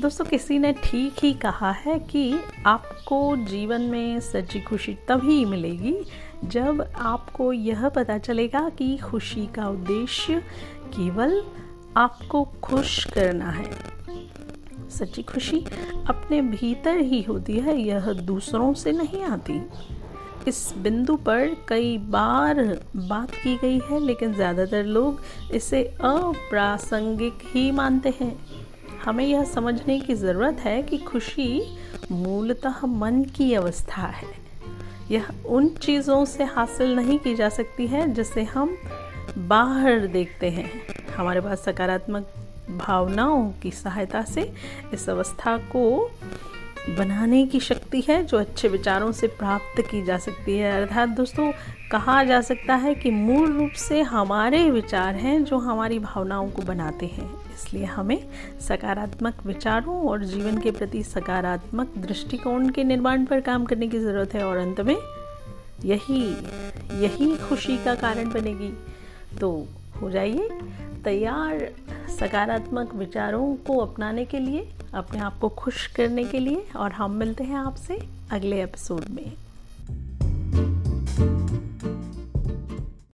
दोस्तों, किसी ने ठीक ही कहा है कि आपको जीवन में सच्ची खुशी तभी मिलेगी जब आपको यह पता चलेगा कि खुशी का उद्देश्य केवल आपको खुश करना है। सच्ची खुशी अपने भीतर ही होती है, यह दूसरों से नहीं आती। इस बिंदु पर कई बार बात की गई है, लेकिन ज़्यादातर लोग इसे अप्रासंगिक ही मानते हैं। हमें यह समझने की ज़रूरत है कि खुशी मूलतः मन की अवस्था है। यह उन चीज़ों से हासिल नहीं की जा सकती है जिसे हम बाहर देखते हैं। हमारे पास सकारात्मक भावनाओं की सहायता से इस अवस्था को बनाने की शक्ति है, जो अच्छे विचारों से प्राप्त की जा सकती है। अर्थात दोस्तों, कहा जा सकता है कि मूल रूप से हमारे विचार हैं, जो हमारी भावनाओं को बनाते हैं। इसलिए हमें सकारात्मक विचारों और जीवन के प्रति सकारात्मक दृष्टिकोण के निर्माण पर काम करने की ज़रूरत है, और अंत में यही यही खुशी का कारण बनेगी। तो हो जाइए तैयार सकारात्मक विचारों को अपनाने के लिए अपने आप को खुश करने के लिए और हम मिलते हैं आपसे अगले एपिसोड में।